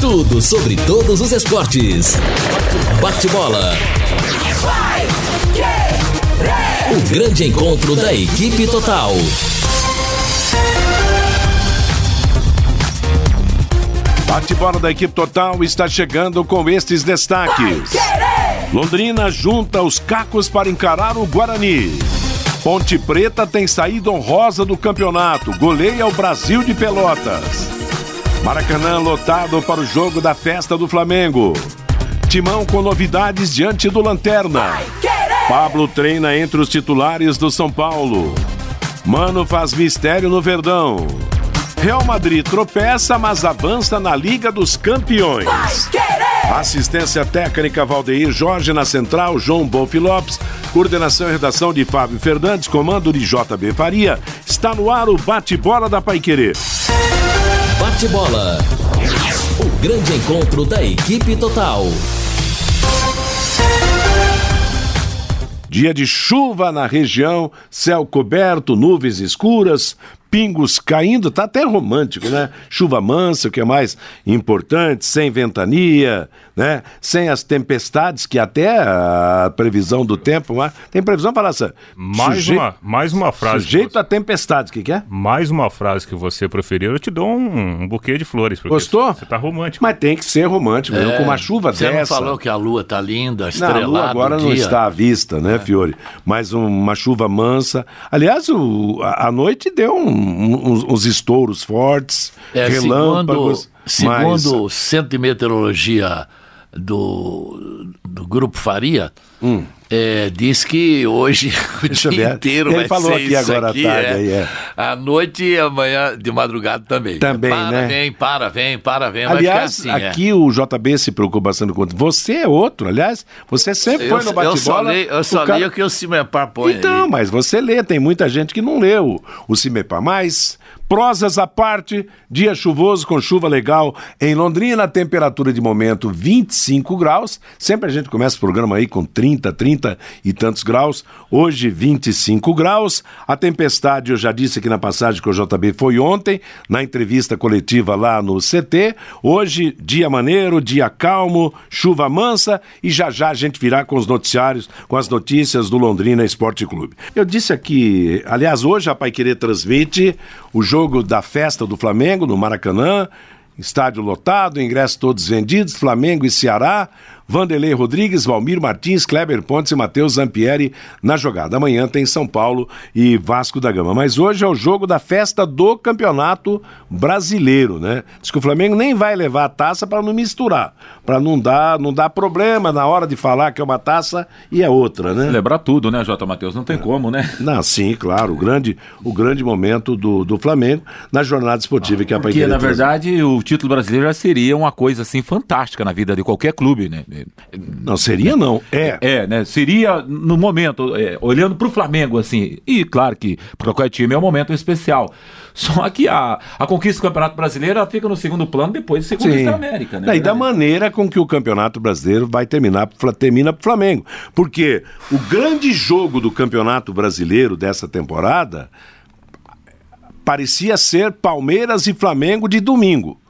Tudo sobre todos os esportes. Bate-bola. O grande encontro da equipe total. Bate-bola da equipe total está chegando com estes destaques. Londrina junta os cacos para encarar o Guarani. Ponte Preta tem saída honrosa do campeonato, goleia o Brasil de Pelotas. Maracanã lotado para o jogo da festa do Flamengo. Timão com novidades diante do Lanterna. Pablo treina entre os titulares do São Paulo. Mano faz mistério no Verdão. Real Madrid tropeça, mas avança na Liga dos Campeões. Assistência técnica Valdeir Jorge na central, João Bolfi Lopes. Coordenação e redação de Fábio Fernandes, comando de JB Faria. Está no ar o bate-bola da Paiquerê. Bate-bola. O grande encontro da equipe total. Dia de chuva na região, céu coberto, nuvens escuras, pingos caindo, tá até romântico, né? Chuva mansa, o que é mais importante, sem ventania, né? Sem as tempestades, que até a previsão do tempo, mas tem previsão para essa. Mais, suje... uma, mais uma frase. Sujeito você... a tempestades, o que, que é? Mais uma frase que você preferiu, eu te dou um, um buquê de flores. Gostou? Você tá romântico. Mas tem que ser romântico, é, com uma chuva você dessa. Você não falou que a lua tá linda, estrelada. Não, a lua agora não está à vista, né, é. Fiore? Mas uma chuva mansa. Aliás, o, a, a noite deu um uns, uns estouros fortes, é, relâmpagos. Segundo, segundo mas... o Centro de Meteorologia do, do Grupo Faria, hum. É, diz que hoje o Deixa dia inteiro Ele vai falou ser aqui agora aqui, à tarde. É, é. À noite e amanhã de madrugada também. Também, para, né? vem, para, vem, para, vem. Aliás, assim, é. aqui é. o JB se preocupa bastante com Você é outro, aliás, você sempre foi no bate-bola. Eu só leio, eu só cara... leio o que o Cimepar põe Então, aí. mas você lê, tem muita gente que não leu o Cimepar. Mas, prosas à parte, dia chuvoso com chuva legal em Londrina, temperatura de momento 25 graus. Sempre a gente começa o programa aí com 30, 30 e tantos graus. Hoje, 25 graus. A tempestade, eu já disse aqui na passagem que o JB foi ontem, na entrevista coletiva lá no CT. Hoje, dia maneiro, dia calmo, chuva mansa e já já a gente virá com os noticiários, com as notícias do Londrina Esporte Clube. Eu disse aqui, aliás, hoje a Paiquerê transmite o jogo da festa do Flamengo no Maracanã. Estádio lotado, ingressos todos vendidos, Flamengo e Ceará. Vanderlei Rodrigues, Valmir Martins, Kleber Pontes e Matheus Zampieri na jogada. Amanhã tem São Paulo e Vasco da Gama. Mas hoje é o jogo da festa do Campeonato Brasileiro, né? Diz que o Flamengo nem vai levar a taça para não misturar, para não dar, não dar problema na hora de falar que é uma taça e é outra, né? Celebrar tudo, né, Jota Matheus? Não tem é. como, né? Não, sim, claro. O grande, o grande momento do, do Flamengo na jornada esportiva ah, que é a Porque, na verdade, o título brasileiro já seria uma coisa assim fantástica na vida de qualquer clube, né? Não, seria não. É. É, né? Seria no momento, é, olhando para o Flamengo, assim. E claro que para qualquer time é um momento especial. Só que a, a conquista do Campeonato Brasileiro fica no segundo plano depois de ser conquista da América, né? E da maneira com que o Campeonato Brasileiro vai terminar, termina para o Flamengo. Porque o grande jogo do Campeonato Brasileiro dessa temporada parecia ser Palmeiras e Flamengo de domingo.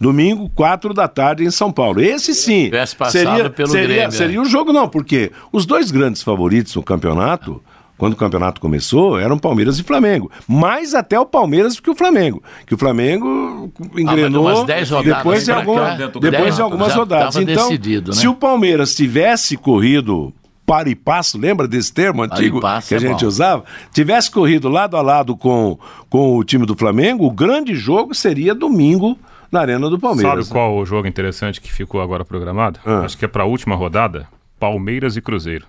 Domingo, quatro da tarde em São Paulo. Esse sim. Seria, pelo seria, Grêmio, seria o jogo, não, porque os dois grandes favoritos no campeonato quando o campeonato começou, eram Palmeiras e Flamengo. Mais até o Palmeiras do que o Flamengo. Que o Flamengo engrenou ah, depois, de, alguma, depois de algumas rodadas. Então, decidido, né? se o Palmeiras tivesse corrido para e passo, lembra desse termo antigo que a é gente é usava? Tivesse corrido lado a lado com, com o time do Flamengo, o grande jogo seria domingo na Arena do Palmeiras. Sabe qual o jogo interessante que ficou agora programado? Ah. Acho que é para a última rodada, Palmeiras e Cruzeiro.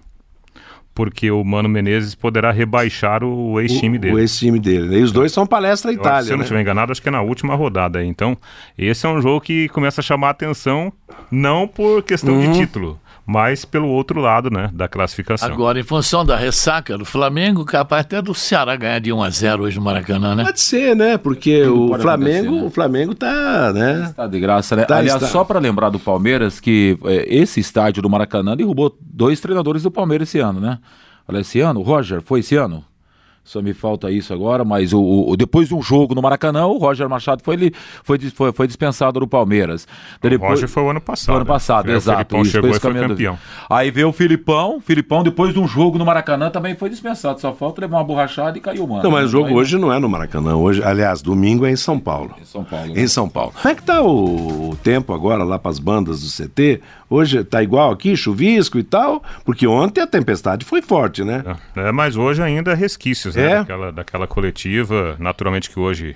Porque o Mano Menezes poderá rebaixar o ex-time dele. O ex-time dele. Né? E os dois são palestra eu Itália. Se eu não né? estiver enganado, acho que é na última rodada. Então, esse é um jogo que começa a chamar a atenção, não por questão uhum. de título, mas pelo outro lado, né, da classificação. Agora, em função da ressaca do Flamengo, capaz até do Ceará ganhar de 1 a 0 hoje no Maracanã, né? Pode ser, né? Porque o Flamengo, né? o Flamengo tá, né? Está de graça, né? Tá, Aliás, está... só para lembrar do Palmeiras que é, esse estádio do Maracanã derrubou dois treinadores do Palmeiras esse ano, né? Olha, esse ano, Roger, foi esse ano? Só me falta isso agora, mas o, o, depois de um jogo no Maracanã, o Roger Machado foi, foi, foi, foi dispensado do Palmeiras. O depois, Roger foi o ano passado. Foi o ano passado, né? exato. O Filipão isso, chegou e foi campeão. Aí veio o Filipão, Filipão depois de um jogo no Maracanã também foi dispensado. Só falta levar uma borrachada e caiu, mano. Não, mas o jogo aí, hoje não é no Maracanã. Hoje, aliás, domingo é em São Paulo. Em São Paulo. Né? Em São Paulo. Como é que tá o, o tempo agora lá para as bandas do CT? Hoje tá igual aqui, chuvisco e tal? Porque ontem a tempestade foi forte, né? É, mas hoje ainda resquícios, né? É? Daquela, daquela coletiva. Naturalmente que hoje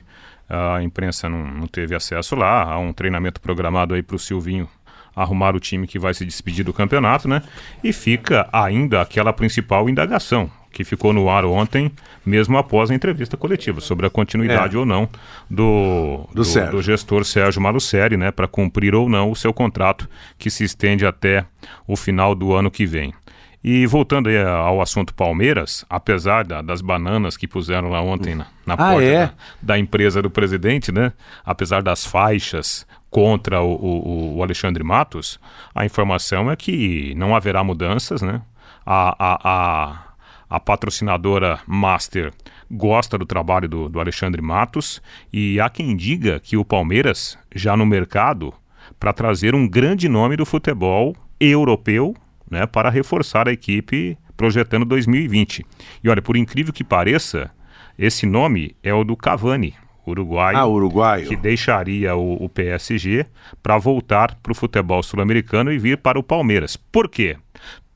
a imprensa não, não teve acesso lá. Há um treinamento programado aí para o Silvinho arrumar o time que vai se despedir do campeonato, né? E fica ainda aquela principal indagação que ficou no ar ontem, mesmo após a entrevista coletiva, sobre a continuidade é. ou não do, do, do, do, gestor Sérgio Malucelli, né, para cumprir ou não o seu contrato, que se estende até o final do ano que vem. E voltando aí ao assunto Palmeiras, apesar da, das bananas que puseram lá ontem na, na ah, porta é? da, da, empresa do presidente, né? Apesar das faixas contra o, o, o, Alexandre Matos, a informação é que não haverá mudanças, né? A, a, a, a patrocinadora Master gosta do trabalho do, do Alexandre Matos e há quem diga que o Palmeiras, já no mercado, para trazer um grande nome do futebol europeu né, para reforçar a equipe projetando 2020. E olha, por incrível que pareça, esse nome é o do Cavani, uruguaio, ah, uruguaio. que deixaria o, o PSG para voltar para o futebol sul-americano e vir para o Palmeiras. Por quê?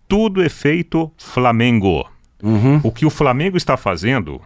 Tudo é feito Flamengo. Uhum. O que o Flamengo está fazendo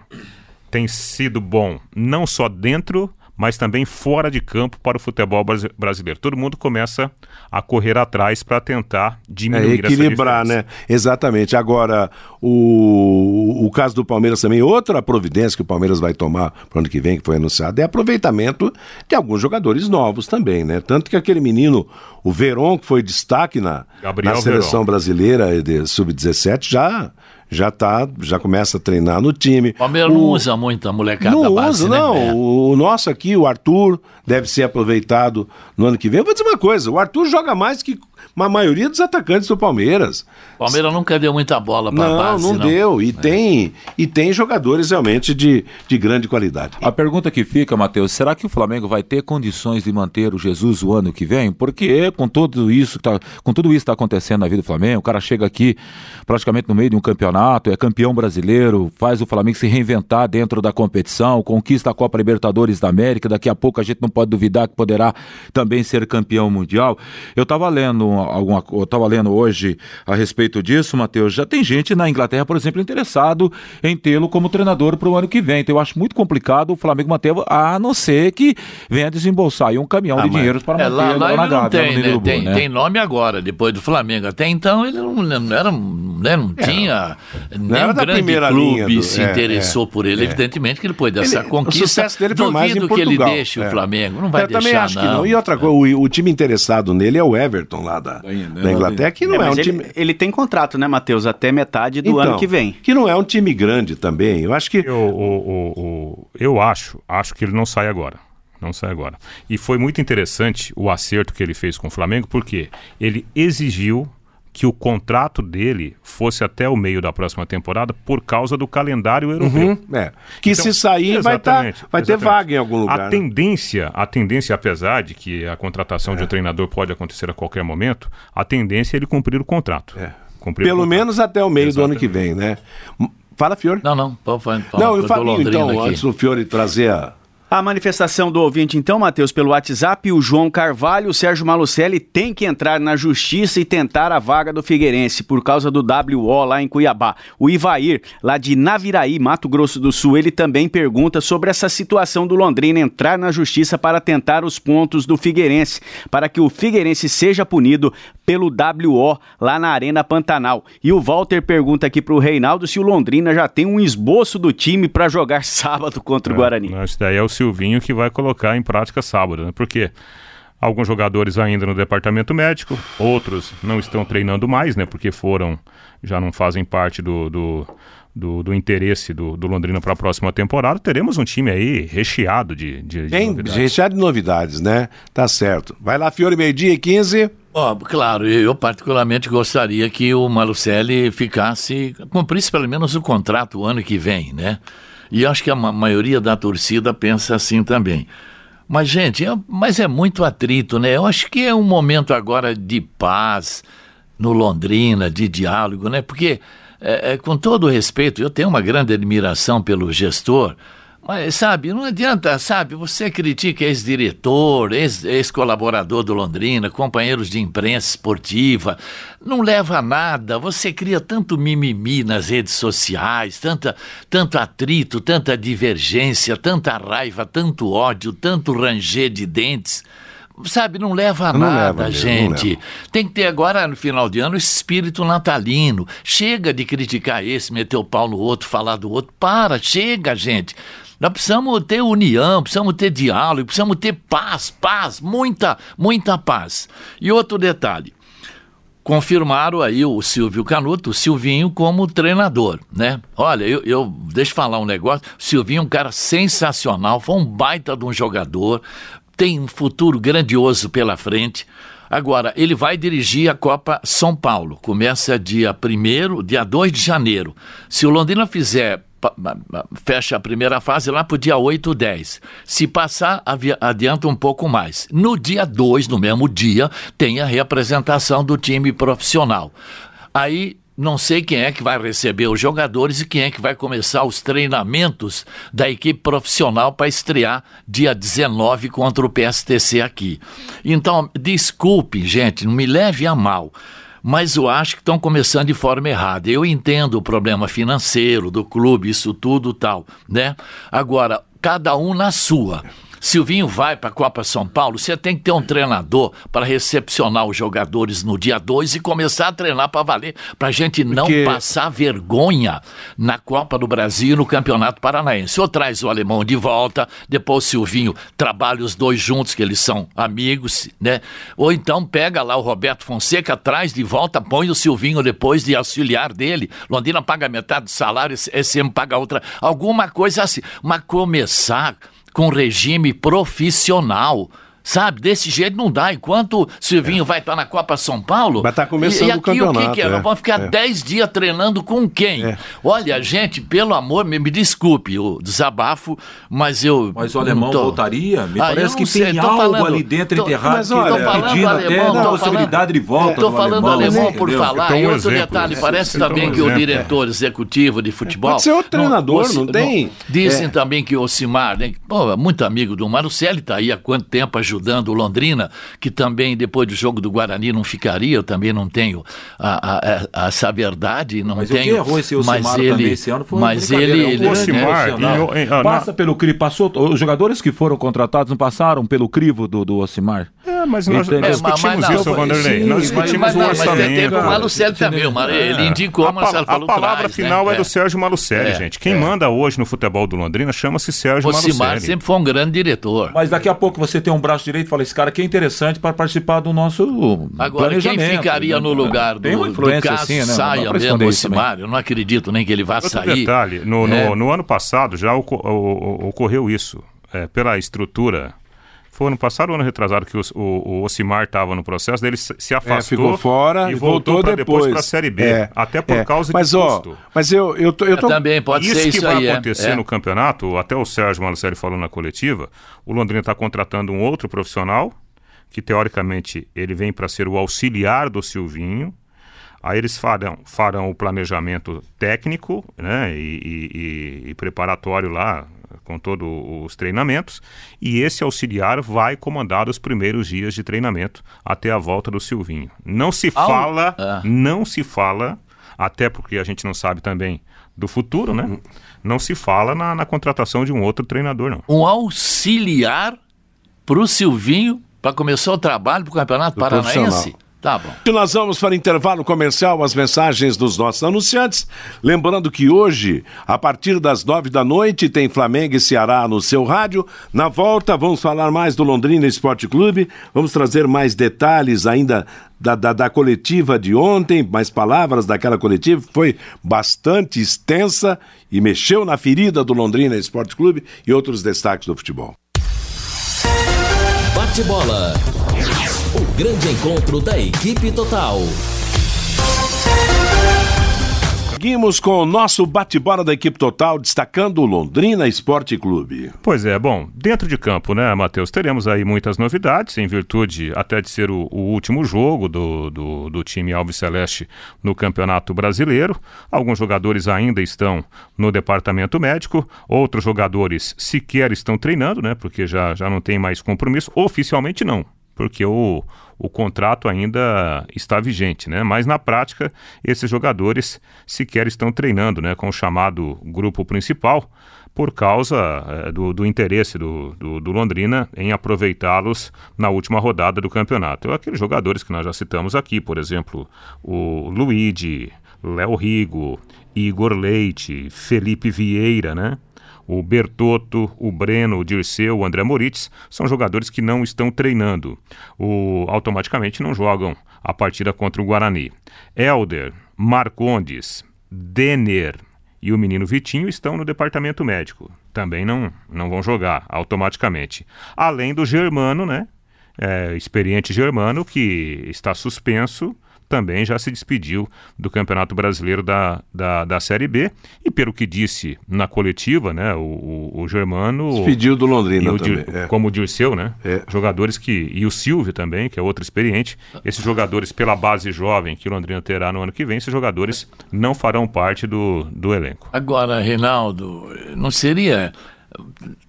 tem sido bom não só dentro mas também fora de campo para o futebol brasileiro. Todo mundo começa a correr atrás para tentar diminuir é, equilibrar, né? Exatamente. Agora, o, o caso do Palmeiras também, outra providência que o Palmeiras vai tomar para o ano que vem, que foi anunciado, é aproveitamento de alguns jogadores novos também, né? Tanto que aquele menino, o Veron, que foi destaque na, na seleção Veron. brasileira de sub-17, já já tá, já começa a treinar no time. O Palmeiras o... não usa muito a molecada não base, usa, né? não. O nosso aqui, o Arthur, deve ser aproveitado no ano que vem. Eu vou dizer uma coisa, o Arthur joga mais que a maioria dos atacantes do Palmeiras. O Palmeiras nunca deu muita bola para não, base. Não, não deu. E, é. tem, e tem jogadores realmente de, de grande qualidade. A pergunta que fica, Matheus, será que o Flamengo vai ter condições de manter o Jesus o ano que vem? Porque com tudo isso tá, com tudo isso está acontecendo na vida do Flamengo, o cara chega aqui praticamente no meio de um campeonato, é campeão brasileiro, faz o Flamengo se reinventar dentro da competição, conquista a Copa Libertadores da América, daqui a pouco a gente não pode duvidar que poderá também ser campeão mundial. Eu estava lendo alguma eu estava lendo hoje a respeito disso, Matheus. Já tem gente na Inglaterra, por exemplo, interessado em tê-lo como treinador para o ano que vem. Então eu acho muito complicado o Flamengo manter, a não ser que venha desembolsar aí um caminhão ah, de dinheiro para é, manter lá, lá na Gávea, tem, né? tem, né? tem nome agora, depois do Flamengo. Até então ele não, não era, né, não é, tinha nem um grande clube do, se é, interessou é, por ele. É. Evidentemente que ele pôde essa conquista. O sucesso dele foi mais em que ele deixe o é. Flamengo. Não vai eu deixar, também acho não. que não. E outra coisa, o, o, time interessado nele é o Everton lá da, da da Inglaterra, que não é, é um ele, time. Ele tem contrato, né, Matheus? Até metade do então, ano que vem. Que não é um time grande também. Eu acho que. Eu, eu, eu, eu acho, acho que ele não sai agora. Não sai agora. E foi muito interessante o acerto que ele fez com o Flamengo, porque ele exigiu que o contrato dele fosse até o meio da próxima temporada por causa do calendário europeu. Uhum, é. Que então, se sair vai, tá, vai ter vaga em algum lugar. A né? tendência, a tendência, apesar de que a contratação é. de um treinador pode acontecer a qualquer momento, a tendência é ele cumprir o contrato. É. Cumprir Pelo contrato. menos até o meio exatamente. do ano que vem, né? Fala, Fiore. Não, não. Pode, pode, não, o Fabinho, então, aqui. antes do Fiore trazer a a manifestação do ouvinte, então, Matheus, pelo WhatsApp, o João Carvalho, o Sérgio Malucelli tem que entrar na justiça e tentar a vaga do Figueirense por causa do WO lá em Cuiabá. O Ivair, lá de Naviraí, Mato Grosso do Sul, ele também pergunta sobre essa situação do Londrina entrar na justiça para tentar os pontos do Figueirense, para que o Figueirense seja punido pelo WO lá na Arena Pantanal. E o Walter pergunta aqui para o Reinaldo se o Londrina já tem um esboço do time para jogar sábado contra o é, Guarani. Isso daí é o Silvinho que vai colocar em prática sábado, né? Porque alguns jogadores ainda no departamento médico, outros não estão treinando mais, né? Porque foram, já não fazem parte do, do, do, do interesse do, do Londrina para a próxima temporada. Teremos um time aí recheado de, de, de Bem, novidades. Recheado de novidades, né? Tá certo. Vai lá, Fiore, meio-dia e 15. Oh, claro, eu particularmente gostaria que o Malucelli ficasse, cumprisse pelo menos o contrato o ano que vem, né? E acho que a maioria da torcida pensa assim também. Mas, gente, é, mas é muito atrito, né? Eu acho que é um momento agora de paz no Londrina, de diálogo, né? Porque, é, é, com todo respeito, eu tenho uma grande admiração pelo gestor, mas, sabe, não adianta, sabe, você critica ex-diretor, ex-colaborador do Londrina, companheiros de imprensa esportiva, não leva a nada, você cria tanto mimimi nas redes sociais, tanta, tanto atrito, tanta divergência, tanta raiva, tanto ódio, tanto ranger de dentes sabe, não leva a não nada, leva, gente. Leva. Tem que ter agora, no final de ano, esse espírito natalino. Chega de criticar esse, meter o pau no outro, falar do outro. Para, chega, gente. Nós precisamos ter união, precisamos ter diálogo, precisamos ter paz, paz, muita, muita paz. E outro detalhe, confirmaram aí o Silvio Canuto, o Silvinho, como treinador, né? Olha, eu, eu deixa eu falar um negócio, o Silvinho é um cara sensacional, foi um baita de um jogador, tem um futuro grandioso pela frente. Agora, ele vai dirigir a Copa São Paulo. Começa dia 1 dia 2 de janeiro. Se o Londrina fizer fecha a primeira fase lá para o dia 8 ou 10. Se passar, adianta um pouco mais. No dia 2, no mesmo dia, tem a representação do time profissional. Aí não sei quem é que vai receber os jogadores e quem é que vai começar os treinamentos da equipe profissional para estrear dia 19 contra o PSTC aqui. Então, desculpe, gente, não me leve a mal mas eu acho que estão começando de forma errada. Eu entendo o problema financeiro do clube, isso tudo tal, né? Agora, cada um na sua. Silvinho vai para a Copa São Paulo, você tem que ter um treinador para recepcionar os jogadores no dia 2 e começar a treinar para valer, para a gente não Porque... passar vergonha na Copa do Brasil e no Campeonato Paranaense. Ou traz o alemão de volta, depois o Silvinho trabalha os dois juntos, que eles são amigos, né? Ou então pega lá o Roberto Fonseca, traz de volta, põe o Silvinho depois de auxiliar dele. Londrina paga metade do salário, esse paga outra. Alguma coisa assim. Mas começar com regime profissional. Sabe, desse jeito não dá. Enquanto o Silvinho é. vai estar na Copa São Paulo. Vai estar começando e, e aqui, o campeonato. O que, que é? é? Nós vamos ficar 10 é. dias treinando com quem? É. Olha, gente, pelo amor, me, me, desculpe o desabafo, mas eu. Mas o alemão tô... voltaria? Me ah, parece que sei, tem algo falando, ali dentro tô, enterrado mas, olha, que tá pedindo alemão, até a possibilidade de volta. Estou falando alemão, por falar. Então, e outro exemplo, detalhe, parece também que o diretor executivo de futebol. Pode ser outro treinador, não, tem. Dizem também que o Osimar, né, muito amigo do Marcelo, está aí há quanto tempo ajudando o Londrina que também depois do jogo do Guarani não ficaria, eu também não tenho a, a, a essa verdade, não mas tenho. Errou esse mas ele, esse ano foi mas ele, ele o Osimar, né? eu, passa pelo crivo, passou, os jogadores que foram contratados não passaram pelo crivo do, do Osimar? É, mas nós, nós discutimos mas, isso, Vanderlei. Nós discutimos mas, o orçamento. Mas teve o Malucelli também, ele indicou, a, Marcelo falou A palavra traz, final né? é do Sérgio Malucelli, é, gente. Quem é. manda hoje no futebol do Londrina chama-se Sérgio Malucelli. O Osimar sempre foi um grande diretor. Mas daqui a pouco você tem um braço direito e fala, esse cara aqui é interessante para participar do nosso Agora, quem ficaria no lugar do, tem uma influência do caso assim, né? saia mesmo Osimar? Eu não acredito nem que ele vá Outro sair. detalhe, no, é. no, no, ano passado já ocorreu isso. É, pela estrutura foi ano passado ou ano retrasado que o, o, o Ocimar estava no processo, dele se é, afastou é, ficou fora e voltou, voltou depois para a Série B, é, até por é. causa mas, de ó, custo. Mas eu, eu, tô, eu tô... Também pode isso ser isso que vai é. acontecer no campeonato, até o Sérgio Malucelli falou na coletiva, o Londrina está contratando um outro profissional, que teoricamente ele vem para ser o auxiliar do Silvinho, Aí eles farão, farão o planejamento técnico né, e, e, e, preparatório lá, com todos os treinamentos, e esse auxiliar vai comandar os primeiros dias de treinamento até a volta do Silvinho. Não se fala, ah. não se fala, até porque a gente não sabe também do futuro, né? Não se fala na, na contratação de um outro treinador, não. Um auxiliar para o Silvinho para começar o trabalho para o Campeonato do Paranaense? Tá bom. E nós vamos para intervalo comercial, as mensagens dos nossos anunciantes. Lembrando que hoje, a partir das nove da noite, tem Flamengo e Ceará no seu rádio. Na volta, vamos falar mais do Londrina Esporte Clube. Vamos trazer mais detalhes ainda da, da, da, coletiva de ontem, mais palavras daquela coletiva, foi bastante extensa e mexeu na ferida do Londrina Esporte Clube e outros destaques do futebol. Bate bola. O grande encontro da equipe total. Seguimos com o nosso bate-bola da equipe total, destacando o Londrina Esporte Clube. Pois é, bom, dentro de campo, né, Matheus, teremos aí muitas novidades, em virtude até de ser o, o último jogo do, do, do, time Alves Celeste no Campeonato Brasileiro. Alguns jogadores ainda estão no departamento médico, outros jogadores sequer estão treinando, né, porque já, já não tem mais compromisso, oficialmente não, porque o o contrato ainda está vigente, né? Mas na prática, esses jogadores sequer estão treinando, né? Com o chamado grupo principal, por causa é, do, do, interesse do, do, do Londrina em aproveitá-los na última rodada do campeonato. Aqueles jogadores que nós já citamos aqui, por exemplo, o Luigi, Léo Rigo, Igor Leite, Felipe Vieira, né? O Bertotto, o Breno, o Dirceu, o André Moritz são jogadores que não estão treinando. O, automaticamente não jogam a partida contra o Guarani. Elder, Marcondes, Denner e o menino Vitinho estão no departamento médico. Também não, não vão jogar automaticamente. Além do Germano, né? É, experiente Germano, que está suspenso também já se despediu do Campeonato Brasileiro da, da, da Série B. E pelo que disse na coletiva, né, o, o, o Germano. Despediu do Londrina o, também. É. Como o Dirceu, né? É. Jogadores que. E o Silvio também, que é outro experiente. Esses jogadores, pela base jovem que o Londrina terá no ano que vem, esses jogadores não farão parte do, do elenco. Agora, Reinaldo, não seria.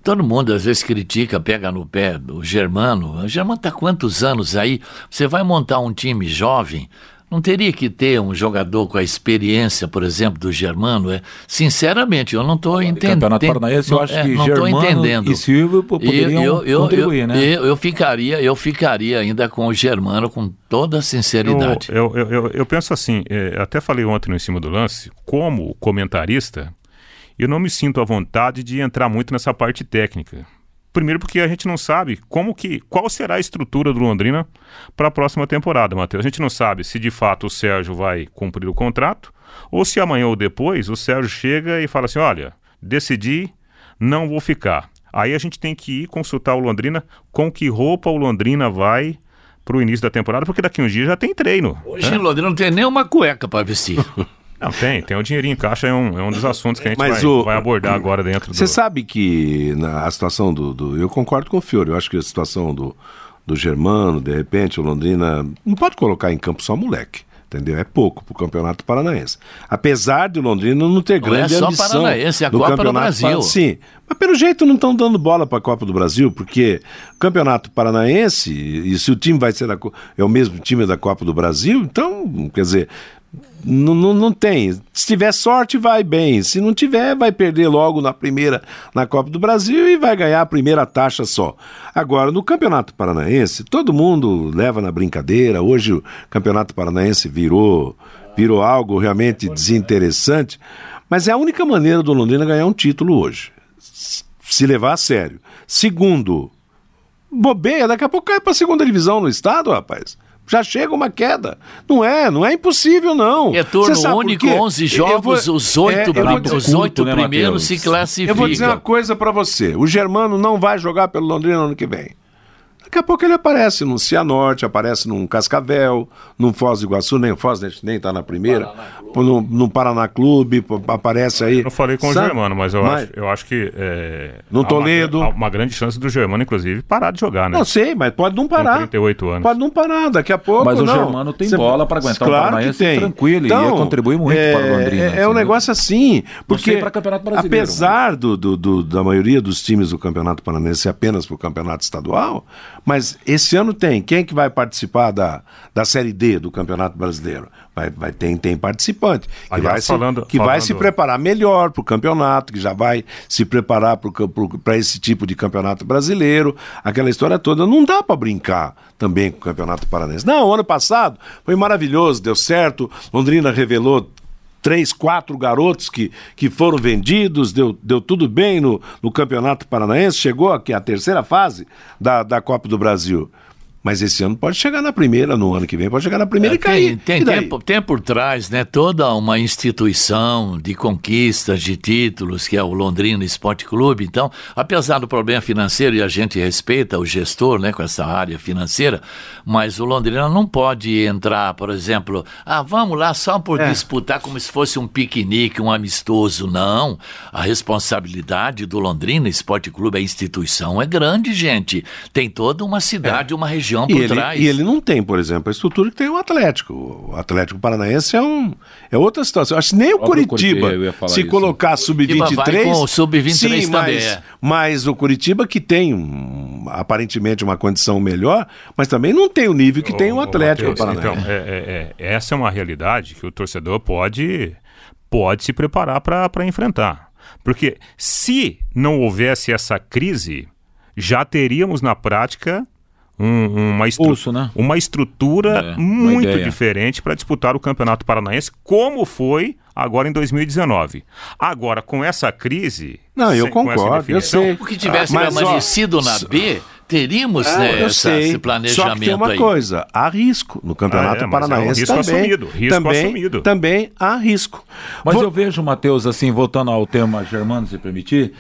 Todo mundo às vezes critica, pega no pé do Germano. O Germano está quantos anos aí? Você vai montar um time jovem, não teria que ter um jogador com a experiência, por exemplo, do Germano? É, sinceramente, eu não estou entendendo. Campeonato Paranaense, eu acho é, que não Germano entendendo. e Silvio poderiam eu, eu, contribuir, eu, né? Eu, eu, ficaria, eu ficaria ainda com o Germano com toda a sinceridade. Eu, eu, eu, eu penso assim, é, até falei ontem no Em Cima do Lance, como comentarista, eu não me sinto à vontade de entrar muito nessa parte técnica. Primeiro porque a gente não sabe como que qual será a estrutura do Londrina para a próxima temporada, Matheus. A gente não sabe se de fato o Sérgio vai cumprir o contrato ou se amanhã ou depois o Sérgio chega e fala assim: "Olha, decidi, não vou ficar". Aí a gente tem que ir consultar o Londrina com que roupa o Londrina vai para o início da temporada, porque daqui uns dias já tem treino. Hoje né? o Londrina não tem nem uma cueca para vestir. Não, tem, tem o dinheirinho em caixa, é um, é um dos assuntos que a gente vai, o, vai, abordar agora dentro Você do... sabe que na, a situação do, do, Eu concordo com o Fiore, eu acho que a situação do, do Germano, de repente, o Londrina. Não pode colocar em campo só moleque. Entendeu? É pouco para o Campeonato Paranaense. Apesar de Londrina não ter não grande é só ambição Paranaense, é a do Copa Campeonato do Brasil. Sim, mas pelo jeito não estão dando bola para a Copa do Brasil, porque o Campeonato Paranaense, e se o time vai ser da, é o mesmo time da Copa do Brasil, então, quer dizer, não, não, não tem. Se tiver sorte, vai bem. Se não tiver, vai perder logo na primeira na Copa do Brasil e vai ganhar a primeira taxa só. Agora, no Campeonato Paranaense, todo mundo leva na brincadeira. Hoje o Campeonato Paranaense virou, virou algo realmente desinteressante. Mas é a única maneira do Londrina ganhar um título hoje. Se levar a sério. Segundo, bobeia, daqui a pouco cai para a segunda divisão no estado, rapaz já chega uma queda. Não é, não é impossível, não. Retorno único, 11 jogos, vou, os oito, é, os oito né, primeiros se classificam. Eu vou dizer uma coisa para você: o Germano não vai jogar pelo Londrina no ano que vem. Daqui a pouco ele aparece num Cianorte, aparece num Cascavel, num Foz do Iguaçu, nem o Foz nem está na primeira, no, no, Paraná Clube, aparece aí. Eu falei com Sabe? o Germano, mas eu, mas, acho, eu acho que. É, no Toledo. Uma, uma, grande chance do Germano, inclusive, parar de jogar, né? Não sei, mas pode não parar. Com 38 anos. Pode não parar, daqui a pouco. Mas não. o Germano tem Você... bola para aguentar claro o Paranaense tem. tranquilo então, e ia contribuir muito é, para o Londrina. É, é assim, um negócio assim, porque apesar do, do, do, da maioria dos times do Campeonato Paranaense apenas para o Campeonato Estadual, mas esse ano tem. Quem é que vai participar da, da Série D do Campeonato Brasileiro? Vai, vai tem, tem participante. Que, Aliás, vai, se, falando, que falando... vai se preparar melhor para o campeonato, que já vai se preparar para esse tipo de campeonato brasileiro. Aquela história toda. Não dá para brincar também com o Campeonato Paranense. Não, ano passado foi maravilhoso, deu certo. Londrina revelou três, quatro garotos que, que foram vendidos, deu, deu tudo bem no, no Campeonato Paranaense, chegou aqui a terceira fase da, da Copa do Brasil. Mas esse ano pode chegar na primeira, no ano que vem pode chegar na primeira é, e cair. Tem, tem, tem, tem, por trás né, toda uma instituição de conquistas, de títulos, que é o Londrina Esporte Clube. Então, apesar do problema financeiro, e a gente respeita o gestor né, com essa área financeira, mas o Londrina não pode entrar, por exemplo, ah, vamos lá só por é. disputar como se fosse um piquenique, um amistoso. Não. A responsabilidade do Londrina Esporte Clube, a instituição, é grande, gente. Tem toda uma cidade, é. uma região por e trás. Ele, e ele não tem, por exemplo, a estrutura que tem o Atlético. O Atlético Paranaense é, um, é outra situação. Acho que nem o Curitiba, se isso. colocar sub-23. Sub-23 também. Mas, é. mas o Curitiba que tem um, aparentemente uma condição melhor, mas também não tem o nível que tem o Atlético Mateus, Paranaense. Então, é, é, é, essa é uma realidade que o torcedor pode, pode se preparar para enfrentar. Porque se não houvesse essa crise, já teríamos na prática um, uma, estru Pulso, né? uma estrutura é, muito uma diferente para disputar o Campeonato Paranaense, como foi agora em 2019. Agora, com essa crise. Não, eu concordo, eu sei. Porque tivesse ah, permanecido na B, teríamos ah, né, essa, esse planejamento Só que tem uma aí. coisa, há risco. No Campeonato ah, é, Paranaense é um risco também, assumido, risco também, assumido. também há risco. Mas Vou... eu vejo, Matheus, assim, voltando ao tema Germano, se permitir,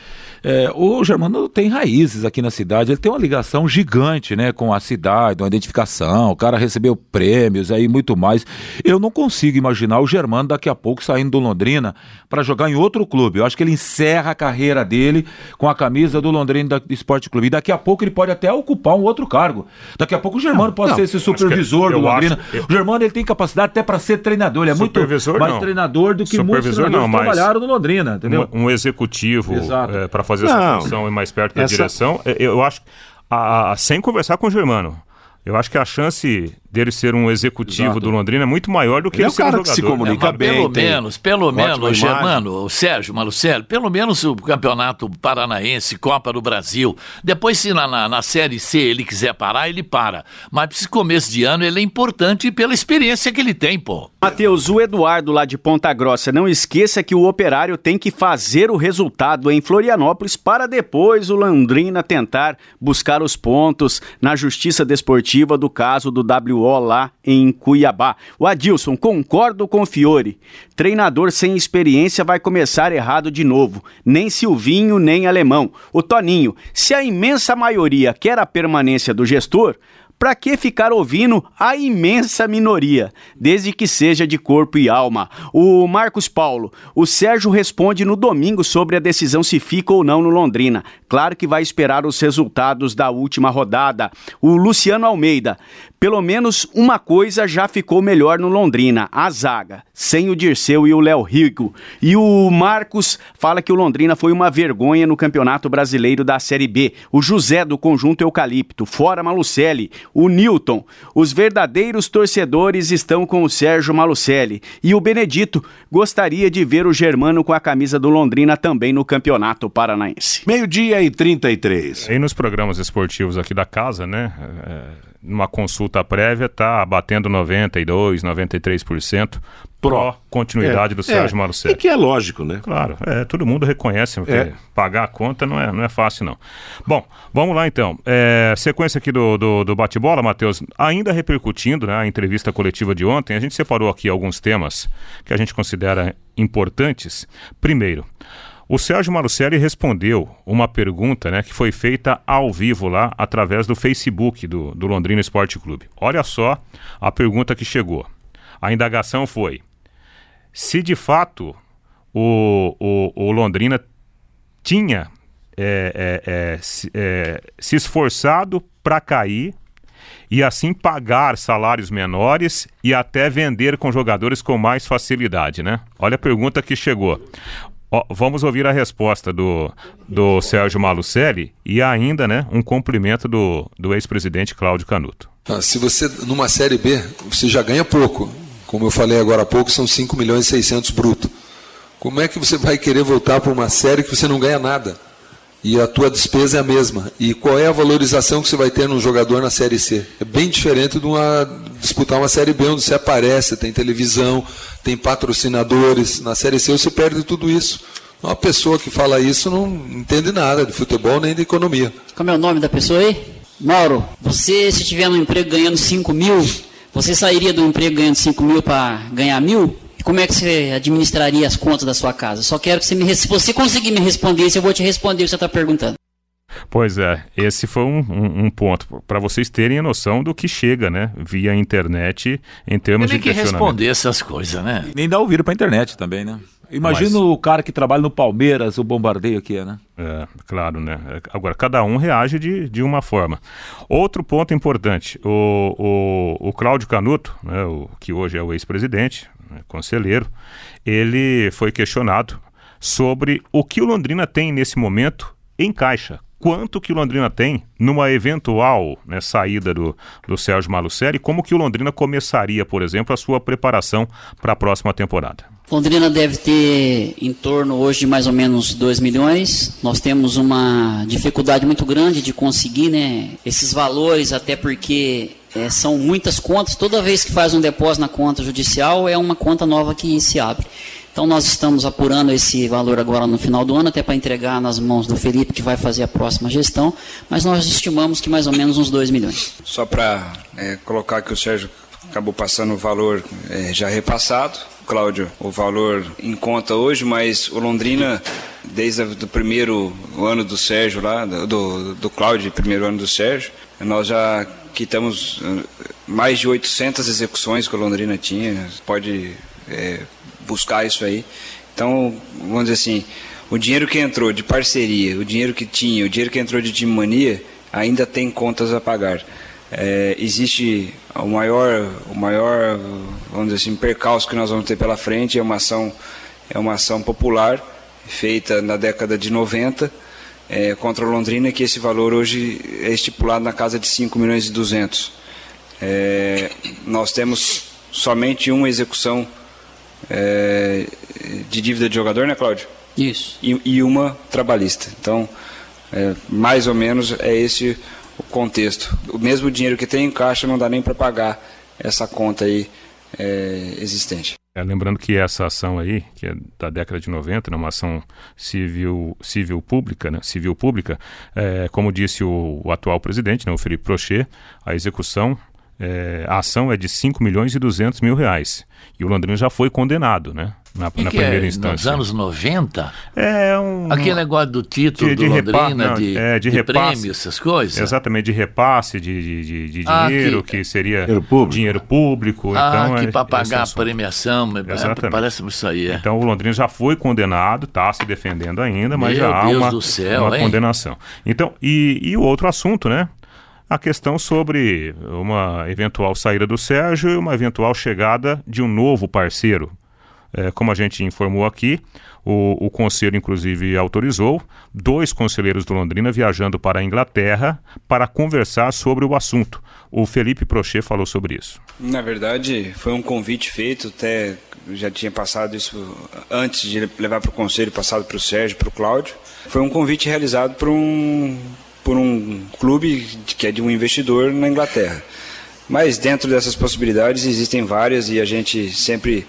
é, o Germano tem raízes aqui na cidade, ele tem uma ligação gigante né, com a cidade, uma identificação, o cara recebeu prêmios aí muito mais. Eu não consigo imaginar o Germano daqui a pouco saindo do Londrina para jogar em outro clube. Eu acho que ele encerra a carreira dele com a camisa do Londrina Esporte Clube. E daqui a pouco ele pode até ocupar um outro cargo. Daqui a pouco o Germano não, pode não, ser esse supervisor do Londrina. Acho, eu... O Germano ele tem capacidade até para ser treinador. Ele é muito mais não. treinador do que muitos treinadores não, trabalharam no Londrina. Entendeu? Um, um executivo é, para fazer essa função e mais perto da essa... direção. É, eu acho, a, a, sem conversar com o Germano, eu acho que a chance dele ser um executivo Exato. do Londrina é muito maior do que ele, ele é ser um jogador. Que se comunica é, bem. Pelo menos, pelo menos, Germano, o Sérgio Malucelli, pelo menos o Campeonato Paranaense, Copa do Brasil. Depois, se na, na, na, Série C ele quiser parar, ele para. Mas esse começo de ano ele é importante pela experiência que ele tem, pô. Matheus, o Eduardo lá de Ponta Grossa, não esqueça que o operário tem que fazer o resultado em Florianópolis para depois o Londrina tentar buscar os pontos na justiça desportiva do caso do W WO lá em Cuiabá. O Adilson, concordo com o Fiore. Treinador sem experiência vai começar errado de novo. Nem Silvinho, nem Alemão. O Toninho, se a imensa maioria quer a permanência do gestor, para que ficar ouvindo a imensa minoria, desde que seja de corpo e alma? O Marcos Paulo, o Sérgio responde no domingo sobre a decisão se fica ou não no Londrina. Claro que vai esperar os resultados da última rodada. O Luciano Almeida, pelo menos uma coisa já ficou melhor no Londrina, a zaga, sem o Dirceu e o Léo Rigo. E o Marcos fala que o Londrina foi uma vergonha no Campeonato Brasileiro da Série B. O José do Conjunto Eucalipto, fora Malucelli. O Newton, os verdadeiros torcedores estão com o Sérgio Malucelli. E o Benedito gostaria de ver o Germano com a camisa do Londrina também no Campeonato Paranaense. Meio-dia e 33. E nos programas esportivos aqui da casa, né? É numa consulta prévia, está batendo 92%, 93% pró continuidade é, do Sérgio é, Malucelli. E que é lógico, né? Claro, é, todo mundo reconhece que é. pagar a conta não é, não é fácil, não. Bom, vamos lá então. É, sequência aqui do, do, do bate-bola, Matheus. Ainda repercutindo né, a entrevista coletiva de ontem, a gente separou aqui alguns temas que a gente considera importantes. Primeiro, o Sérgio Marucelli respondeu uma pergunta né, que foi feita ao vivo lá através do Facebook do, do Londrina Esporte Clube. Olha só a pergunta que chegou. A indagação foi: se de fato o, o, o Londrina tinha é, é, é, se, é, esforçado para cair e assim pagar salários menores e até vender com jogadores com mais facilidade, né? Olha a pergunta que chegou. Oh, vamos ouvir a resposta do, do Sérgio Malucelli e ainda né, um cumprimento do, do ex-presidente Cláudio Canuto. Ah, se você, numa Série B, você já ganha pouco. Como eu falei agora há pouco, são 5 milhões e 600 bruto. Como é que você vai querer voltar para uma série que você não ganha nada? E a tua despesa é a mesma. E qual é a valorização que você vai ter num jogador na Série C? É bem diferente de uma, disputar uma Série B onde você aparece, tem televisão, tem patrocinadores. Na Série C você perde tudo isso. Uma pessoa que fala isso não entende nada de futebol nem de economia. Como é o nome da pessoa aí? Mauro, você se tiver um emprego ganhando 5 mil, você sairia do emprego ganhando 5 mil para ganhar mil? Como é que você administraria as contas da sua casa? Só quero que você me se você conseguir me responder isso, eu vou te responder o que você está perguntando. Pois é, esse foi um, um, um ponto para vocês terem a noção do que chega, né, via internet em termos Tem de que responder essas coisas, né? Nem dá ouvido para internet também, né? Imagina Mas... o cara que trabalha no Palmeiras, o bombardeio que é, né? É, claro, né? Agora, cada um reage de, de uma forma. Outro ponto importante, o, o, o Cláudio Canuto, né, o, que hoje é o ex-presidente, conselheiro, ele foi questionado sobre o que o Londrina tem nesse momento em caixa, quanto que o Londrina tem numa eventual né, saída do, do Sérgio Malucelli, como que o Londrina começaria, por exemplo, a sua preparação para a próxima temporada? Londrina deve ter em torno hoje de mais ou menos 2 milhões. Nós temos uma dificuldade muito grande de conseguir né, esses valores, até porque é, são muitas contas. Toda vez que faz um depósito na conta judicial, é uma conta nova que se abre. Então nós estamos apurando esse valor agora no final do ano, até para entregar nas mãos do Felipe, que vai fazer a próxima gestão, mas nós estimamos que mais ou menos uns 2 milhões. Só para é, colocar que o Sérgio acabou passando o valor é, já repassado. Cláudio, o valor em conta hoje, mas o Londrina, desde o primeiro ano do Sérgio lá, do, do Cláudio, primeiro ano do Sérgio, nós já quitamos uh, mais de 800 execuções que o Londrina tinha. Pode é, buscar isso aí. Então, vamos dizer assim, o dinheiro que entrou de parceria, o dinheiro que tinha, o dinheiro que entrou de time mania, ainda tem contas a pagar. É, existe o maior, o maior, vamos dizer assim, percalço que nós vamos ter pela frente é uma ação, é uma ação popular feita na década de 90 é, contra Londrina, que esse valor hoje é estipulado na casa de 5 milhões e 200. É, nós temos somente uma execução é, de dívida de jogador, né, Cláudio? Isso. E, e uma trabalhista. Então, é, mais ou menos é esse o contexto. O mesmo dinheiro que tem em caixa não dá nem para pagar essa conta aí é, existente. É, lembrando que essa ação aí, que é da década de 90, né, uma ação civil, civil pública, né, civil pública, é, como disse o, o, atual presidente, né, o Felipe Prochet, a execução é, a ação é de 5 milhões e 200 mil reais. E o Londrina já foi condenado, né? Na, na primeira é, instância. Nos anos 90? É um. Aquele negócio do título de, do de Londrina, de, é, de, de prêmio, essas coisas? Exatamente, de repasse de, de, de ah, dinheiro, que, que, seria dinheiro público. Dinheiro público ah, então, que é, para pagar a premiação, é, parece isso aí. É. Então o Londrina já foi condenado, está se defendendo ainda, mas Meu já Deus há uma, céu, uma condenação. Então, e, e o outro assunto, né? A questão sobre uma eventual saída do Sérgio e uma eventual chegada de um novo parceiro. É, como a gente informou aqui, o, o, conselho, inclusive, autorizou dois conselheiros do Londrina viajando para a Inglaterra para conversar sobre o assunto. O Felipe Prochet falou sobre isso. Na verdade, foi um convite feito, até já tinha passado isso antes de levar para o conselho, passado para o Sérgio, para o Cláudio. Foi um convite realizado por um, por um clube que é de um investidor na Inglaterra. Mas dentro dessas possibilidades existem várias e a gente sempre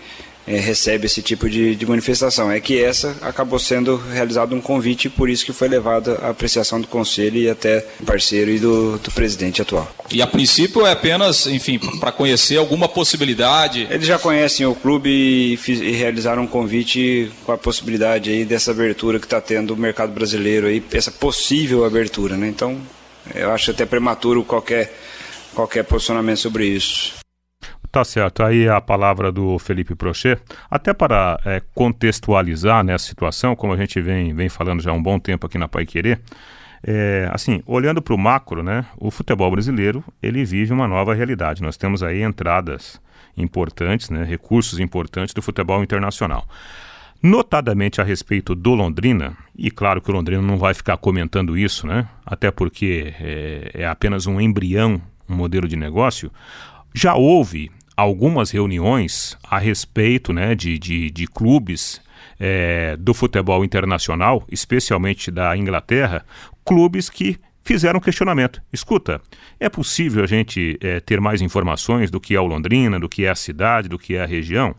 é, recebe esse tipo de, de, manifestação. É que essa acabou sendo realizado um convite, por isso que foi levada a apreciação do conselho e até parceiro e do, do presidente atual. E a princípio é apenas, enfim, para conhecer alguma possibilidade? Eles já conhecem o clube e, fiz, e, realizaram um convite com a possibilidade aí dessa abertura que está tendo o mercado brasileiro aí, essa possível abertura, né? Então, eu acho até prematuro qualquer qualquer posicionamento sobre isso. Tá certo. Aí a palavra do Felipe Prochet, até para é, contextualizar né, situação, como a gente vem, vem falando já há um bom tempo aqui na Pai Querer, é, assim, olhando para o macro, né, o futebol brasileiro ele vive uma nova realidade. Nós temos aí entradas importantes, né, recursos importantes do futebol internacional. Notadamente a respeito do Londrina, e claro que o Londrina não vai ficar comentando isso, né? Até porque é, é apenas um embrião, um modelo de negócio. Já houve algumas reuniões a respeito né, de, de, de clubes é, do futebol internacional, especialmente da Inglaterra, clubes que fizeram questionamento. Escuta, é possível a gente é, ter mais informações do que é o Londrina, do que é a cidade, do que é a região?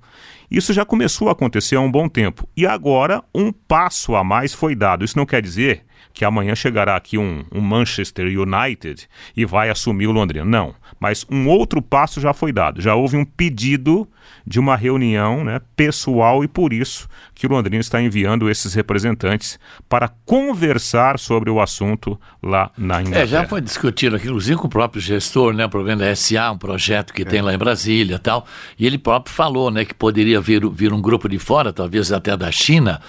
Isso já começou a acontecer há um bom tempo. E agora um passo a mais foi dado. Isso não quer dizer que amanhã chegará aqui um, um, Manchester United e vai assumir o Londrina. Não, mas um outro passo já foi dado. Já houve um pedido de uma reunião né, pessoal e por isso que o Londrina está enviando esses representantes para conversar sobre o assunto lá na Inglaterra. É, já foi discutido aqui, inclusive com o próprio gestor, né, o problema da SA, um projeto que é. tem lá em Brasília e tal, e ele próprio falou né, que poderia vir, vir um grupo de fora, talvez até da China,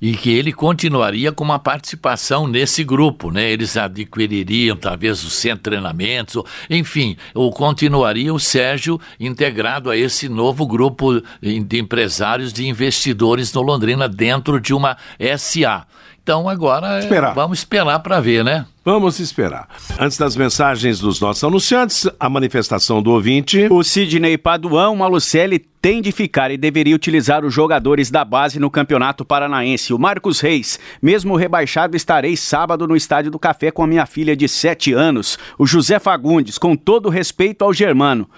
e que ele continuaria com uma participação nesse grupo, né? Eles adquiririam talvez os centros de treinamentos, enfim, ou continuaria o Sérgio integrado a esse novo grupo de empresários, de investidores no Londrina dentro de uma SA. Então agora é, esperar. vamos esperar para ver, né? Vamos esperar. Antes das mensagens dos nossos anunciantes, a manifestação do ouvinte. O Sidney Paduan, Malucelli tem de ficar e deveria utilizar os jogadores da base no Campeonato Paranaense. O Marcos Reis, mesmo rebaixado, estarei sábado no Estádio do Café com a minha filha de 7 anos. O José Fagundes, com todo respeito ao Germano.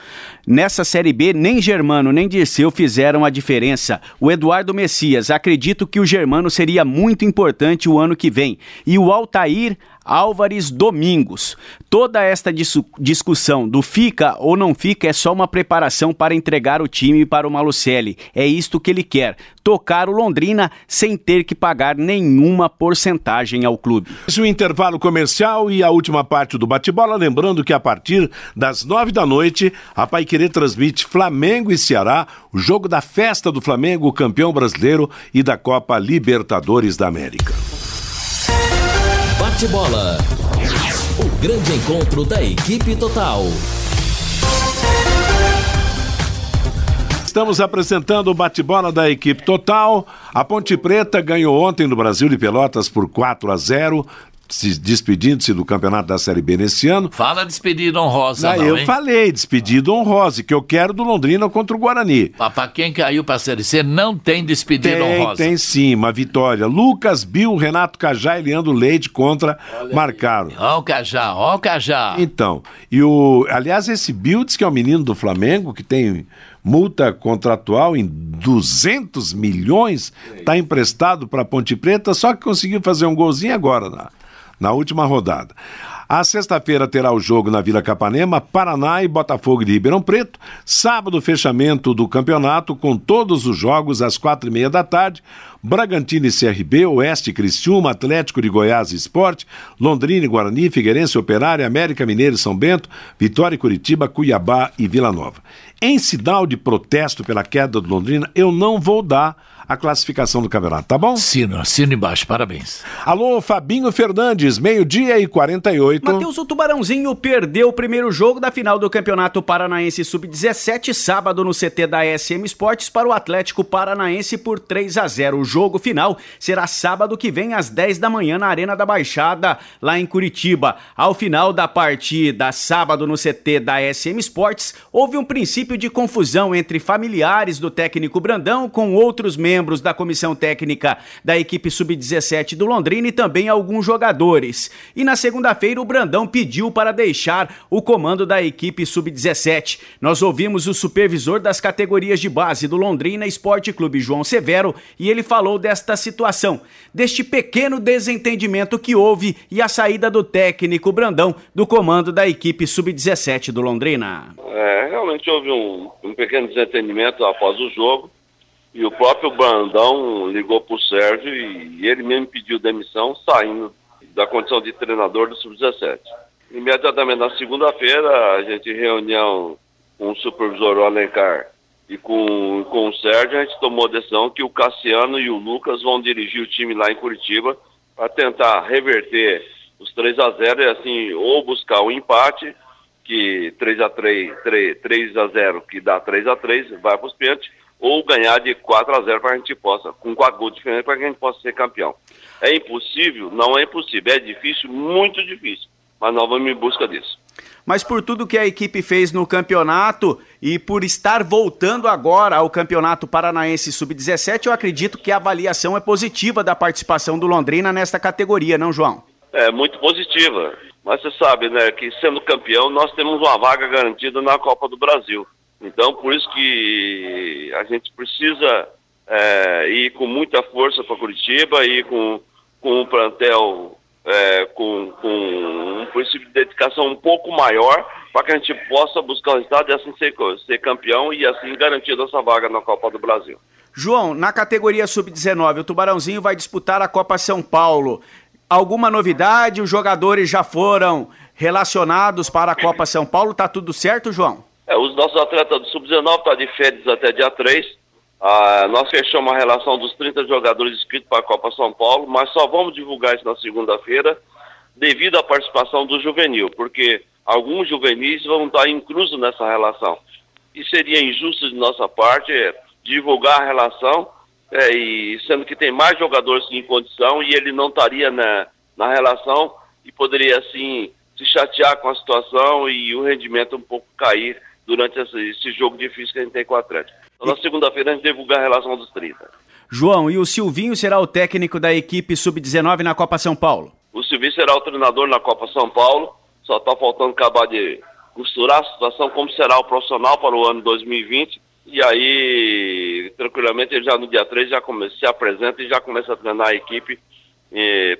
Nessa Série B, nem Germano nem Dirceu fizeram a diferença. O Eduardo Messias, acredito que o Germano seria muito importante o ano que vem. E o Altair Álvares Domingos. Toda esta discussão do fica ou não fica é só uma preparação para entregar o time para o Malucelli. É isto que ele quer: tocar o Londrina sem ter que pagar nenhuma porcentagem ao clube. O intervalo comercial e a última parte do bate-bola. Lembrando que a partir das nove da noite, a Paiquerê transmite Flamengo e Ceará, o jogo da festa do Flamengo, campeão brasileiro e da Copa Libertadores da América. Bate-bola. O grande encontro da equipe total. Estamos apresentando o bate-bola da equipe total. A Ponte Preta ganhou ontem no Brasil de Pelotas por 4 a 0 se despedindo-se do campeonato da Série B nesse ano. Fala despedida honrosa, ah, não, Eu hein? falei, despedida honrosa, que eu quero do Londrina contra o Guarani. Para quem caiu para a Série C, não tem despedida tem, honrosa. Tem sim, uma vitória. Lucas Bill, Renato Cajá e Leandro Leite contra Olha marcaram. Ó o Cajá, ó o Cajá. Então, e o, aliás, esse Bill diz que é o menino do Flamengo, que tem multa contratual em 200 milhões, está emprestado para Ponte Preta, só que conseguiu fazer um golzinho agora na, na última rodada. A sexta-feira terá o jogo na Vila Capanema, Paraná e Botafogo de Ribeirão Preto. Sábado, fechamento do campeonato com todos os jogos às quatro e meia da tarde. Bragantino e CRB, Oeste Criciúma, Atlético de Goiás e Esporte, Londrina e Guarani, Figueirense Operário, América Mineiro e São Bento, Vitória e Curitiba, Cuiabá e Vila Nova. Em sinal de protesto pela queda do Londrina, eu não vou dar a classificação do campeonato, tá bom? Sino, assino embaixo, parabéns. Alô, Fabinho Fernandes, meio-dia e 48. Matheus, o Tubarãozinho perdeu o primeiro jogo da final do Campeonato Paranaense Sub-17, sábado no CT da SM Esportes, para o Atlético Paranaense por 3 a 0. O jogo final será sábado que vem, às 10 da manhã, na Arena da Baixada, lá em Curitiba. Ao final da partida, sábado no CT da SM Esportes, houve um princípio de confusão entre familiares do técnico Brandão com outros membros membros da comissão técnica da equipe sub-17 do Londrina e também alguns jogadores. E na segunda-feira o Brandão pediu para deixar o comando da equipe sub-17. Nós ouvimos o supervisor das categorias de base do Londrina Esporte Clube João Severo e ele falou desta situação, deste pequeno desentendimento que houve e a saída do técnico Brandão do comando da equipe sub-17 do Londrina. É, realmente houve um, um pequeno desentendimento após o jogo. E o próprio Brandão ligou para o Sérgio e ele mesmo pediu demissão saindo da condição de treinador do Sub-17. Imediatamente na segunda-feira, a gente reunião com o supervisor Alencar e com, com o Sérgio, a gente tomou a decisão que o Cassiano e o Lucas vão dirigir o time lá em Curitiba para tentar reverter os 3 a 0 e assim, ou buscar o um empate, que 3 a 3, 3, 3 a 0 que dá 3 a 3 vai para os pênaltis, ou ganhar de 4 a 0 para a gente possa, com 4 gols diferentes para que a gente possa ser campeão. É impossível? Não é impossível. É difícil, muito difícil. Mas nós vamos em busca disso. Mas por tudo que a equipe fez no campeonato e por estar voltando agora ao Campeonato Paranaense Sub-17, eu acredito que a avaliação é positiva da participação do Londrina nesta categoria, não, João? É muito positiva. Mas você sabe, né, que sendo campeão, nós temos uma vaga garantida na Copa do Brasil Então, por isso que a gente precisa é, ir com muita força para Curitiba, ir com, com um plantel é, com, com um princípio de dedicação um pouco maior para que a gente possa buscar o resultado e assim ser, ser campeão e assim garantir nossa vaga na Copa do Brasil. João, na categoria sub-19, o Tubarãozinho vai disputar a Copa São Paulo. Alguma novidade? Os jogadores já foram relacionados para a Copa São Paulo? Tá tudo certo, João? É, os nossos atletas do sub-19 estão tá de férias até dia 3. Ah, nós fechamos a relação dos 30 jogadores inscritos para a Copa São Paulo, mas só vamos divulgar isso na segunda-feira devido à participação do juvenil, porque alguns juvenis vão estar inclusos nessa relação. E seria injusto de nossa parte é, divulgar a relação, é, e sendo que tem mais jogadores em condição e ele não estaria na, na relação e poderia assim se chatear com a situação e o rendimento um pouco cair durante esse, jogo difícil que a gente tem com o Atlético. Então, na segunda-feira a gente divulgar a relação dos 30. João, e o Silvinho será o técnico da equipe sub-19 na Copa São Paulo? O Silvinho será o treinador na Copa São Paulo. Só está faltando acabar de costurar a situação, como será o profissional para o ano 2020. E aí, tranquilamente, ele já no dia 3 já começa, se apresenta e já começa a treinar a equipe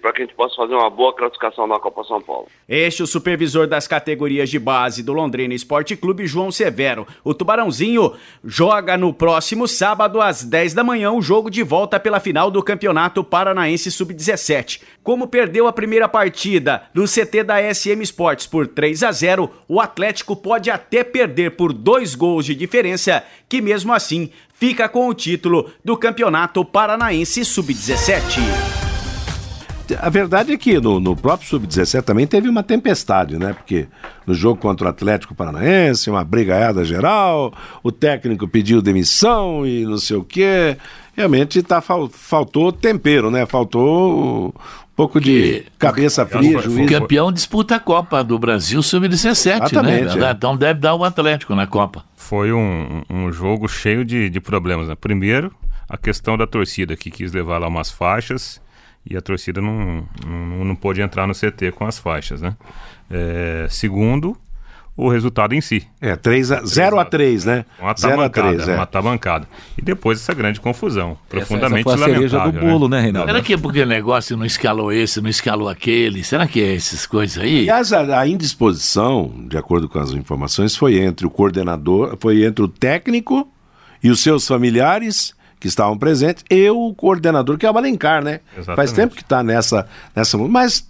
para que a gente possa fazer uma boa classificação na Copa São Paulo. Este é o supervisor das categorias de base do Londrina Esporte Clube, João Severo. O Tubarãozinho joga no próximo sábado às 10 da manhã o jogo de volta pela final do Campeonato Paranaense Sub-17. Como perdeu a primeira partida no CT da SM Esportes por 3 a 0, o Atlético pode até perder por dois gols de diferença, que mesmo assim fica com o título do Campeonato Paranaense Sub-17 a verdade é que no, no próprio Sub-17 também teve uma tempestade, né? Porque no jogo contra o Atlético Paranaense, uma brigaiada geral, o técnico pediu demissão e não sei o quê. Realmente tá, faltou tempero, né? Faltou um pouco de cabeça fria, juízo. O campeão disputa a Copa do Brasil Sub-17, né? É. Então deve dar o Atlético na Copa. Foi um, um jogo cheio de, de problemas, né? Primeiro, a questão da torcida que quis levar lá umas faixas e a torcida não, não, não pôde entrar no CT com as faixas, né? É, segundo, o resultado em si. É, 3 a, 0 a 3, né? Uma tabancada, é. uma tabancada. E depois essa grande confusão, profundamente essa, essa foi a lamentável. do né? bolo, né, né Reinaldo? Será que é porque o negócio não escalou esse, não escalou aquele? Será que é essas coisas aí? Aliás, a, a indisposição, de acordo com as informações, foi entre o coordenador, foi entre o técnico e os seus familiares que estavam presentes, e o coordenador, que é o Alencar, né? Exatamente. Faz tempo que está nessa, nessa. Mas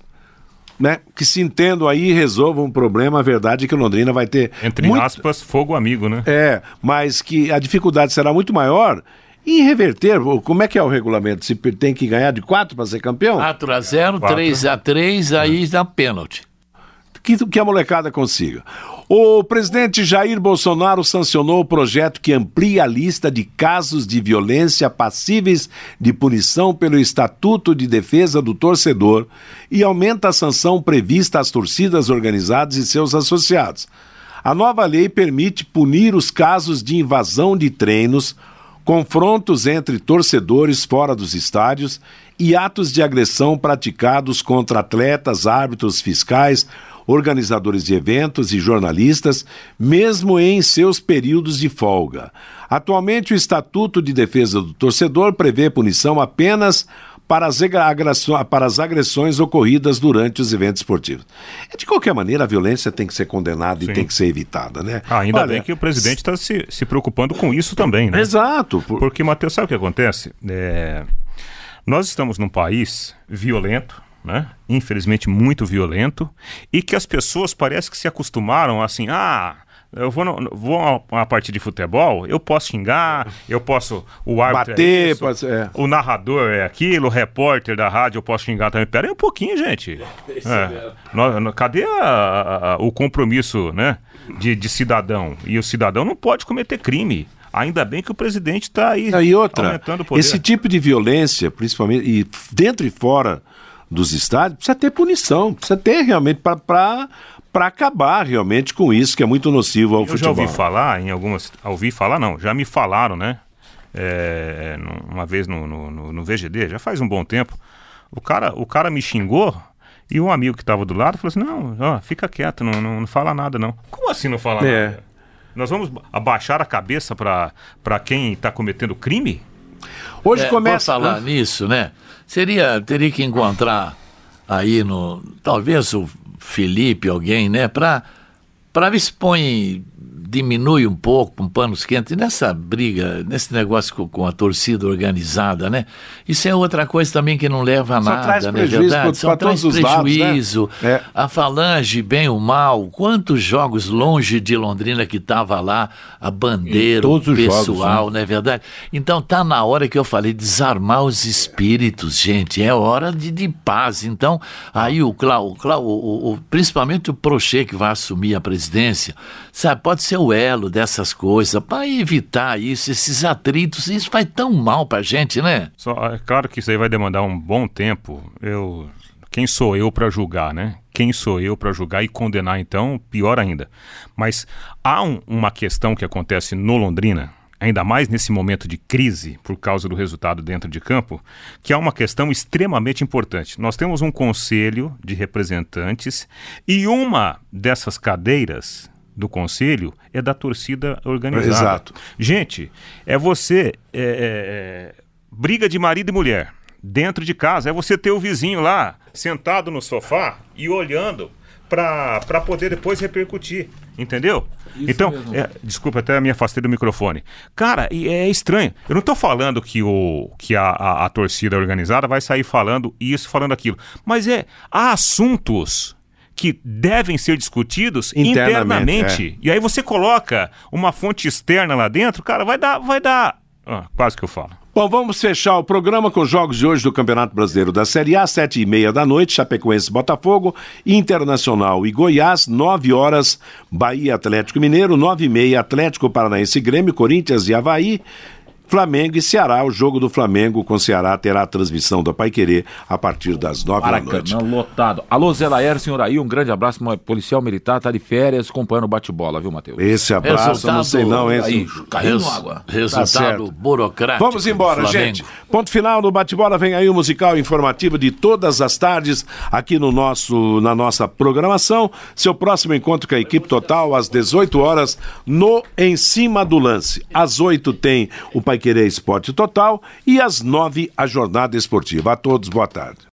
né, que se entendam aí e resolvam um problema. A verdade é que o Londrina vai ter. Entre muito... aspas, fogo amigo, né? É, mas que a dificuldade será muito maior em reverter. Como é que é o regulamento? Se tem que ganhar de 4 para ser campeão? 4 a 0 3 a 3 aí dá pênalti que, que a molecada consiga. O presidente Jair Bolsonaro sancionou o projeto que amplia a lista de casos de violência passíveis de punição pelo Estatuto de Defesa do Torcedor e aumenta a sanção prevista às torcidas organizadas e seus associados. A nova lei permite punir os casos de invasão de treinos, confrontos entre torcedores fora dos estádios e atos de agressão praticados contra atletas, árbitros, fiscais, organizadores de eventos e jornalistas, mesmo em seus períodos de folga. Atualmente, o Estatuto de Defesa do Torcedor prevê punição apenas para as, para as agressões ocorridas durante os eventos esportivos. De qualquer maneira, a violência tem que ser condenada Sim. e tem que ser evitada, né? Ah, ainda Olha, bem que o presidente está se, se preocupando com isso também, né? Exato. Por... Porque, Matheus, sabe o que acontece? É... Nós estamos num país violento, né? Infelizmente muito violento e que as pessoas parece que se acostumaram assim, ah, eu vou, no, vou a uma partida de futebol, eu posso xingar, eu posso. O árbitro é Bater, é isso, pode, é. o narrador é aquilo, o repórter da rádio eu posso xingar também. Pera aí um pouquinho, gente. É. No, cadê a, a, o compromisso né, de, de cidadão? E o cidadão não pode cometer crime. Ainda bem que o presidente está aí. E outra, aumentando o poder. esse tipo de violência, principalmente, e dentro e fora dos estádios, precisa ter punição, precisa ter realmente para para acabar realmente com isso que é muito nocivo ao Eu futebol. Eu já ouvi falar em algumas, ouvi falar não, já me falaram, né? É, uma vez no, no, no, VGD, já faz um bom tempo, o cara, o cara me xingou e um amigo que estava do lado falou assim, não, ó, fica quieto, não, não, não, fala nada não. Como assim não fala é. nada? Nós vamos abaixar a cabeça para quem está cometendo crime? Hoje é, começa. Falar nisso, né? Seria, teria que encontrar aí no. Talvez o Felipe, alguém, né? Para põe diminui um pouco, um panos quentes, nessa briga, nesse negócio com, com, a torcida organizada, né? Isso é outra coisa também que não leva a Só nada, traz né? Verdade? Só traz prejuízo. Lados, né? é. A Falange, bem ou mal, quantos jogos longe de Londrina que estava lá, a bandeira, o pessoal, jogos, né? não é verdade? Então tá na hora que eu falei, desarmar os espíritos, gente, é hora de, de paz. Então, aí o Clau, Clau o, o, principalmente o Prochê que vai assumir a presidência, sabe, pode ser o elo dessas coisas, para evitar isso, esses atritos, isso faz tão mal para gente, né? Só, é claro que isso aí vai demandar um bom tempo. Eu, quem sou eu para julgar, né? Quem sou eu para julgar e condenar, então, pior ainda. Mas há um, uma questão que acontece no Londrina, ainda mais nesse momento de crise por causa do resultado dentro de campo, que é uma questão extremamente importante. Nós temos um conselho de representantes e uma dessas cadeiras do conselho é da torcida organizada. Exato. Gente, é você. É, é, é, briga de marido e mulher dentro de casa. É você ter o vizinho lá sentado no sofá e olhando para poder depois repercutir. Entendeu? Isso então, é, desculpa, até me afastei do microfone. Cara, é estranho. Eu não estou falando que, o, que a, a, a torcida organizada vai sair falando isso, falando aquilo. Mas é, há assuntos que devem ser discutidos internamente. internamente. É. E aí você coloca uma fonte externa lá dentro, cara, vai dar, vai dar. Ah, quase que eu falo. Bom, vamos fechar o programa com os jogos de hoje do Campeonato Brasileiro da Série A, sete e meia da noite, Chapecoense Botafogo, Internacional e Goiás, nove horas, Bahia Atlético Mineiro, nove e meia, Atlético Paranaense Grêmio, Corinthians e Havaí, Flamengo e Ceará. O jogo do Flamengo com Ceará terá a transmissão da Pai Querer a partir das nove da noite. lotado. Alô, Zé Laer, senhor aí, um grande abraço. Policial militar, tá de férias, acompanhando o bate-bola, viu, Matheus? Esse abraço, resultado, não sei não, hein? Aí, caiu água. Resultado tá burocrático. Vamos embora, gente. Ponto final no bate-bola. Vem aí o musical informativo de todas as tardes aqui no nosso, na nossa programação. Seu próximo encontro com a equipe total às 18 horas no Em Cima do Lance. Às 8 tem o Pai Querer Esporte Total e às nove a jornada esportiva. A todos, boa tarde.